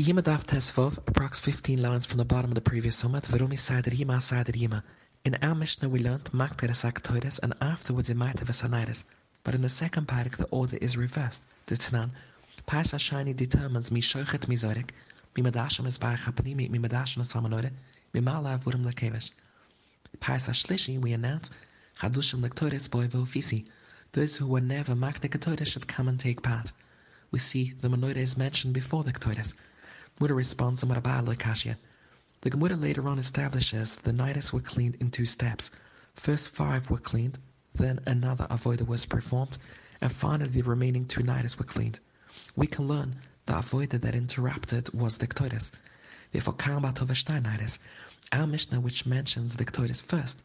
Yima Daf Tesvov, approx 15 lines from the bottom of the previous summit, Verumi Sadr Yima Sadr Yima. In our Mishnah we learnt Makteres Aktoides and afterwards in Maitavis Anaitis. But in the second parak the order is reversed. The Tanan, Pas Ashani determines mi shoichet mi zorek, mi madashim es ba'achapni, mi madashim es samanore, mi ma'ala avurim lekevesh. Pas Ashlishi we announce, Chadushim lektoris boy vofisi. Those who were never Makte should come and take part. We see the menorah is mentioned before the Ketores. Gemara responds on Kashya. The Gemara later on establishes the nidus were cleaned in two steps. First five were cleaned, then another avoida was performed, and finally the remaining two nidus were cleaned. We can learn the avoida that interrupted was the Ktoides. Therefore, Kamba Tovashtai our Mishnah which mentions the Ktoides first,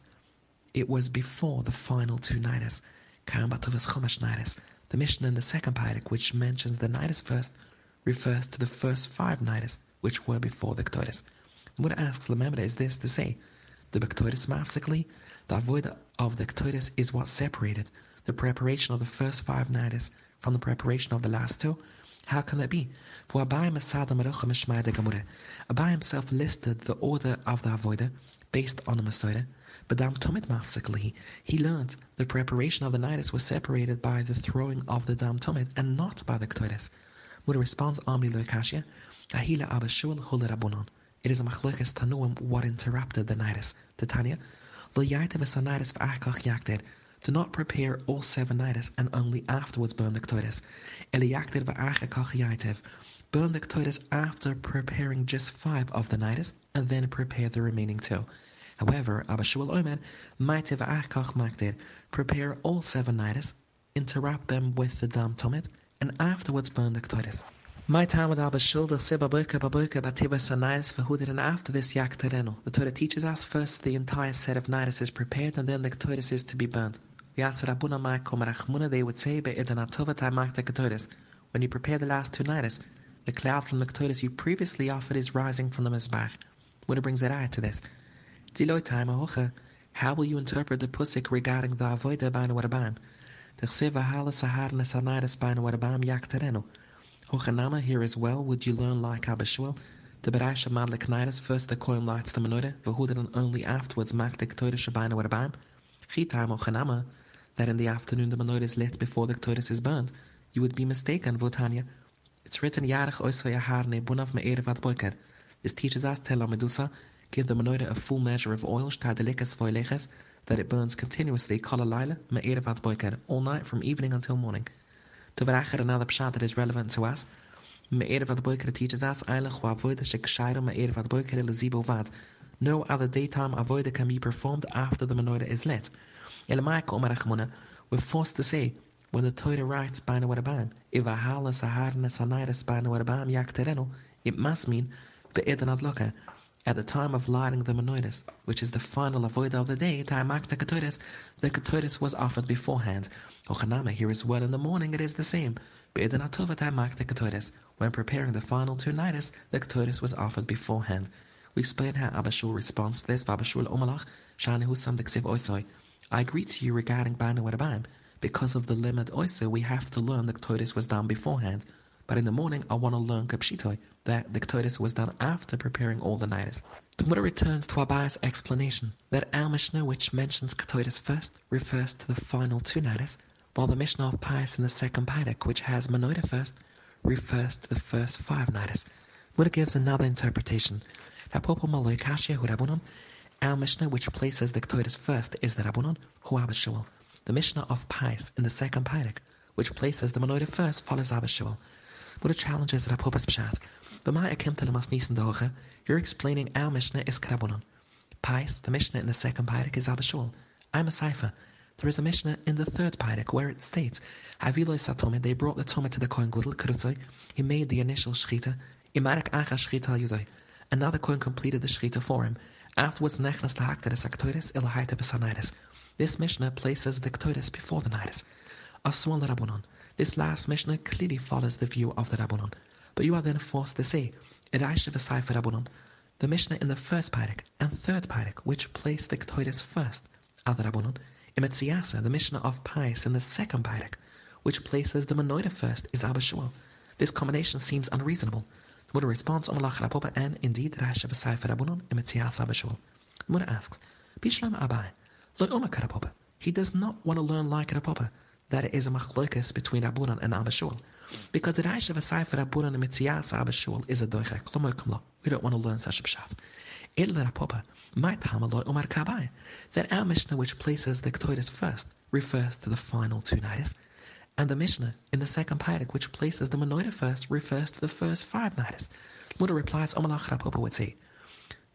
it was before the final two nidus. Kamba Tovas Chomash nidus. The Mishnah in the second Paidik which mentions the nidus first refers to the first five nidus, which were before the Ktoris. Muda asks, remember, is this to say, the Bektoris mafsikli, the avoid of the Ktoris is what separated the preparation of the first five nidus from the preparation of the last two? How can that be? For Mishmai de Gamure. Abai himself listed the order of the avoider based on the Masoda, but Dam Tomit Mafsikli, he learned the preparation of the nidus was separated by the throwing of the Dam Tomit and not by the Ktoris. With a response Amri Loikashia, Ahila Abashul Hula Rabunon. It is a machlokes tanuim what interrupted the nidus. Titania, Lo yaitev nidus v'achkach yakted. Do not prepare all seven nidus and only afterwards burn the ktoides. Eli yakted v'achkach yaitev. Burn the ktoides after preparing just five of the nidus and then prepare the remaining two. However, Abashul Omer, Maitev Achkach Makdir, prepare all seven nidus, interrupt them with the dam tomit, and afterwards burned the Ktoris. My with Abba Shulda Sibabuka Babuka Bativa Sanais Vahudid and after this Yak. The Torah teaches us first the entire set of nidus is prepared and then the Ktoris is to be burnt. Yasarabuna Mai Komarachmuna they would say Be'idanatova Taimak the Ktoris. When you prepare the last two nidus, the cloud from the Ktoris you previously offered is rising from the Mizbach. What brings it out to this? Diloi time How will you interpret the pusik regarding the Avoida Bana Warabaim? Tersiva hala saharna sanaidas bain warabam yakterenu. Hochanama here as well would you learn like Abishua, the Beraisha Madlik Nidus first the coin lights the menorah, Vahudan only afterwards maktik Torah Shabbaina warabam. Chitam Hochanama, that in the afternoon the menorah is lit before the Torah is burned. You would be mistaken, Votanya. It's written Yarach Oiso Yaharne Bunav Me'erevat Boiker. This teaches us Tela Medusa, give the menorah a full measure of oil, Shtadelikas Voileches, that it burns continuously kala laila me'erevat boiker all night from evening until morning. To veracher another pshat that is relevant to us, me'erevat boiker teaches us eilich wa avoida shekshayra me'erevat boiker lezibo vad. No other daytime avoida can be performed after the menorah is lit. We're forced to say, when the Torah writes Baina Warabam, if Ahala Saharna Sanairas Baina Warabam Yaktereno, it must mean Be'edan Adloka, at the time of lighting the menorahs, which is the final avodah of the day, Taimak the Katoris, the Katoris was offered beforehand. Ochanama here as well in the morning, it is the same. Be'edan Atova Taimak the Katoris. When preparing the final two nights, the Katoris was offered beforehand. We explained how Abashul responds to this, Abashul Omalach, Shani Husam the Ksiv Oisoi. I agree to you regarding Banu Wadabaim. Because of the limit Oisoi, we have to learn the Katoris was done beforehand. But in the morning, I want to learn Kapshitoi, that the Ktotis was done after preparing all the. The Gemara returns to Abai's explanation that our Mishnah, which mentions Ktotis first, refers to the final two nidus, while the Mishnah of Pius in the second Paidik, which has Manoida first, refers to the first five nidus. Gemara gives another interpretation. Rapopo Maloi Kashia Hurabunon, our Mishnah, which places the Ktotis first, is the Rabunon, Huabashul. The Mishnah of Pius in the second Paidik, which places the Manoida first, follows Abashul. What a challenge is that Rapopos Pshat. But my akim to the mas nisan doge, you're explaining our Mishnah is Krabonon. Pais, the Mishnah in the second Paidik is Abashul. I'm a cipher. There is a Mishnah in the third Paidik where it states, Aviloi Satome, they brought the Tome to the Kohen Gudel, Kurutzoi, he made the initial Shchita, Imarak Acha Shchita Yuzoi. Another Kohen completed the Shchita for him. Afterwards, Nechnas Lahakta the Saktoiris, Ilahaita Besanaitis. This Mishnah places the Ktoiris before the Naitis. Aswan the Rabbonon. This last Mishnah clearly follows the view of the Rabbanon. But you are then forced to say, Iraisha v'saifa Rabbanon. The Mishnah in the first Parak and third Parak, which place the Ktoides first, are the Rabbanon. Imetziasa, the Mishnah of Pais in the second Parak, which places the Menoida first, is Abba This combination seems unreasonable. The mother responds, Omalach Rabba, and indeed Rasha V'Saifa Rabunon, Emetzias The Mother asks, Bishlam Abai, Lo Oma Karapapa. He does not want to learn like Rapapa, that it is a machlokas between Rabunan and Abashul. Because the Rasha V'Saifa Rabunon, Emetzias Abashul is a doichek, Lomo We don't want to learn such a pshat. El Rapapa, might Hamaloi Umar Kabai. That our Mishnah which places the Ktoidus first refers to the final two nidus, and the Mishnah in the second parak which places the Menoida first refers to the first five nidus. Muda replies, Omalach Rapapa would say,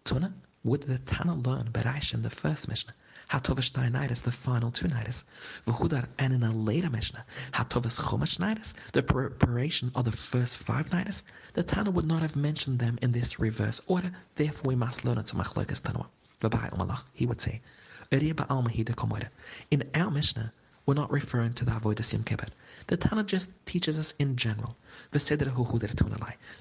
Tuna, would the Tana learn Beraish in the first Mishnah? Hatovish nidus, the final two nidus. V'hudar, and in a later Mishnah, Hatovish Chumash nidus, the preparation of the first five nidus. The Tana would not have mentioned them in this reverse order, therefore we must learn it to Machlokas Tanua. V'bai Omalach, he would say. In our Mishnah, we're not referring to the Avodah Yom Kippur. The Tana just teaches us in general. The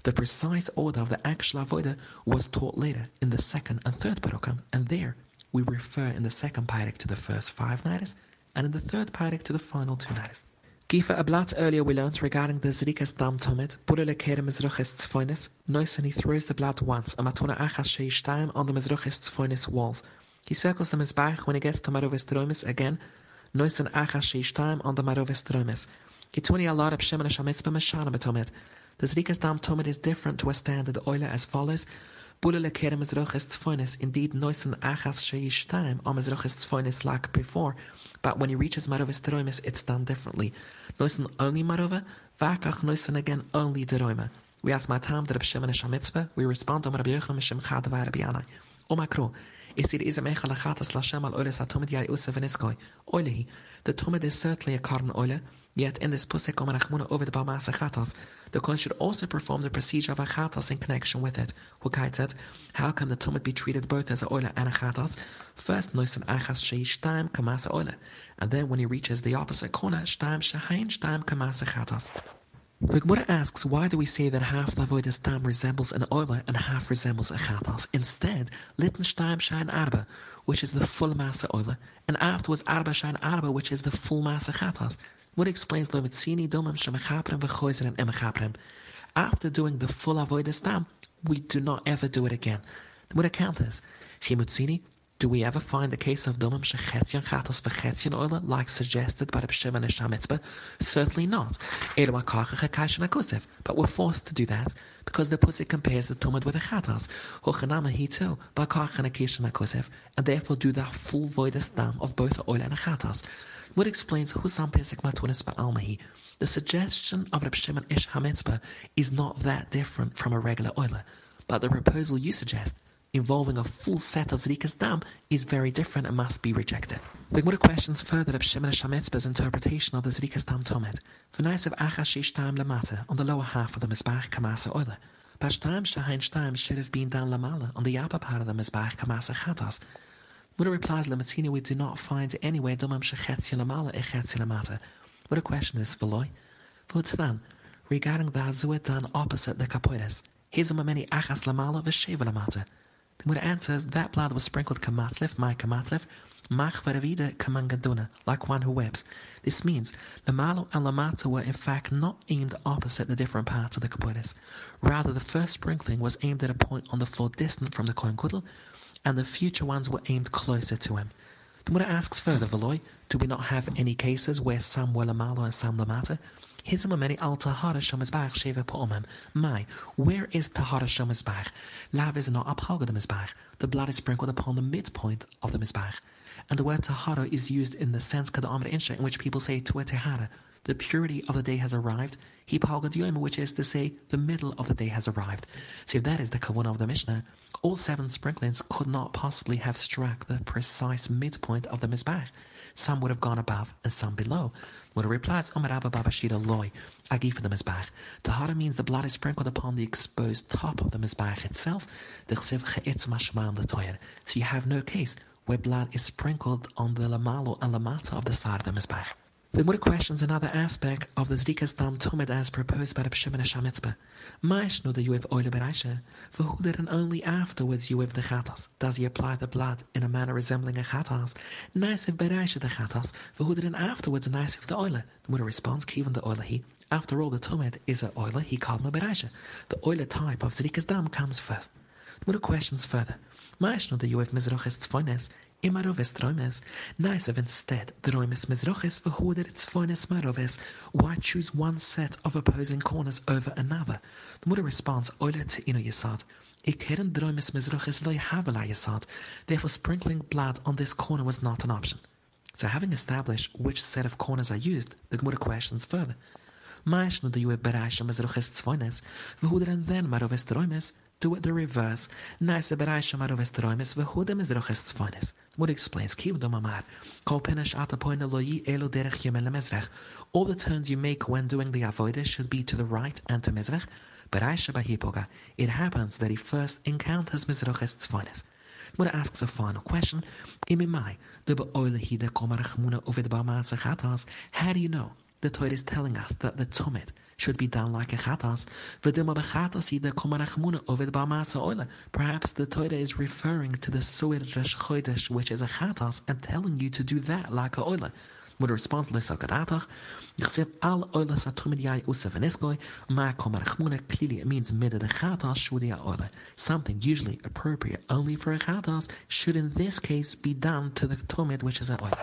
The precise order of the actual Avodah was taught later in the second and third Barokim, and there we refer in the second Parak to the first five nights, and in the third Parak to the final two nights. Gifa a blot earlier we learned regarding the Zrikas Dam Tomit, Burele Kere Mizruchis Tzfoinis, Nois and he throws the blood once, a Matuna Achas Sheish time on the Mizruchis Tzfoinis walls. He circles the Mizbach when he gets to Marovis Dromis again, Nois and Achas Sheish time on the Marovis Dromis. Kituni Allah Rab Shimon Shamitzvah Meshana Betomit. The Zrikas Dam Tomit is different to a standard oiler as follows. Bulele Kerem Mizrochis Tzfoinis, indeed Noisan Achas Sheish time on Mizrochis Tzfoinis like before, but when he reaches Marovis it's done differently. Noisan only Marova, Vakach Noisan again only Deroima. We ask Matam the Rab Shimon Shamitzvah, we respond to Rabbi Yochanan Mishim Chadavai Rabbi Yanai. Omakro, Isir is a mechal achatas lashem al oile sa tumid yai usa veniskoi. Oilehi, the tumid is certainly a karn oile, Yet in this pusik om rachmuna over the balmas achatas, the kohen should also perform the procedure of achatas in connection with it. Hukai said, how can the tumid be treated both as a oila and achatas? First, noisan achas sheish kamasa oila, and then when he reaches the opposite corner, shtaim shahain shtaim kamasa achatas. The Gemara asks, why do we say that half the avodah stam resembles an oila and half resembles a chatas? Instead, litn shtaim shain arba, which is the full masa oila, and afterwards arba shain arba, which is the full masa chatas. What explains Lomitzini domam shemachaprim v'choizerim emachaprim. After doing the full avodah tam, we do not ever do it again. What account is? Chimutzini, do we ever find the case of domam shechetzion chatos v'chetzion oila like suggested by the Pshiva Neshamitzvah? Certainly not. But we're forced to do that because the pussy compares the tumid with a chatas. Hochanama he too, by and therefore do the full void of both the oil and the chatas. What explains Husam Pesach Matunis Ba'almahi? The suggestion of Reb Shimon Ish HaMitzpah is not that different from a regular oiler, but the proposal you suggest, involving a full set of Zrikas Dam, is very different and must be rejected. The Gemara questions further Reb Shimon Ish interpretation of the Zrikas Dam Tomet. V'naisav Achashish Tam Lamata, on the lower half of the Mizbach Kamasa oiler. Bashtam Shahain Shtam should have been down Lamala, on the upper part of the Mizbach Kamasa Chatas. Muda replies, Lamatina, we do not find anywhere domam shechetzion amala echetzion amata. What a question is, Veloy? V'utzanan, regarding the Hazua done opposite the Kapoides, hizum many achas lamala v'sheva lamata. The Muda answers, that blood was sprinkled kamatzlif, my mach varavida kamangaduna, like one who weeps. This means, lamalo and lamata were in fact not aimed opposite the different parts of the Kapoides. Rather, the first sprinkling was aimed at a point on the floor distant from the Kohen and the future ones were aimed closer to him. The Gemara asks further, Veloy, do we not have any cases where some were lamalo and some lamata? Many al tahara shemizbach sheva po'omem. My, where is tahara shemizbach? Lav is not uphalga the mizbach. The blood is sprinkled upon the midpoint of the mizbach. And the word tahara is used in the sense kadamra insha, in which people say tu'a tehara. The purity of the day has arrived. Hipalgad which is to say, the middle of the day has arrived. So if that is the kavun of the Mishnah, all seven sprinklings could not possibly have struck the precise midpoint of the Mizbach. Some would have gone above and some below. A replies, Omar Abba Babashida loy, agi for the Mizbach. Tahara means the blood is sprinkled upon the exposed top of the Mizbach itself. So you have no case where blood is sprinkled on the lamalo and lamata of the side of the Mizbach. The Gemara questions another aspect of the Zrikas Dam Tumid as proposed by the Pshimon Shamitzpah. Maishnu the Yuev Oile Bereisha, for who did and only afterwards Yuev the Chatas? Does he apply the blood in a manner resembling a Chatas? Naisiv Bereisha the Chatas, for who did and afterwards Naisiv the Oile? The Gemara responds, Kivan the Oile he, After all, the Tumid is a oiler he called Mabirasha. The oiler type of Zrikas Dam comes first. The Mutter questions further. Maishno the Yuev Mizroches Tzfoines, Imaroves Troimes. Nice if instead the Roimes Mizroches verhoeder Tzfoines Maroves. Why choose one set of opposing corners over another? The Mutter responds, Oiler to Ino Yisad. Ik heren Roimes Mizroches loy havela Yisad. Therefore sprinkling blood on this corner was not an option. So having established which set of corners are used, the Gemara questions further. Mais no you bereich am ezroches tzvoines, v'huderen then maroves troimes, do it the reverse. Nice bereich am maroves troimes, v'hudem ezroches tzvoines. Gemara explains, Kiv do mamar, kol penesh atapoine loyi elo derech yemel mezrech. All the turns you make when doing the avodah should be to the right and to mezrech. Bereich hipoga. It happens that he first encounters mezroches tzvoines. Mura asks a final question. Imimai, de beoilehide komarachmuna ovid bamaasa chatas. How do you know? The Torah is telling us that the tumid should be done like a chatas. Bechatas the komarachmuna ovid bamaasa oile. Perhaps the Torah is referring to the suir resh chodesh, which is a chatas, and telling you to do that like a oile. With a response l'sakadatach, Ychsev al oila satumid yai usef eniskoi, ma komar chmuna, clearly it means mid the chatas shudia oila. Something usually appropriate only for a chatas should in this case be done to the tumid which is an oil.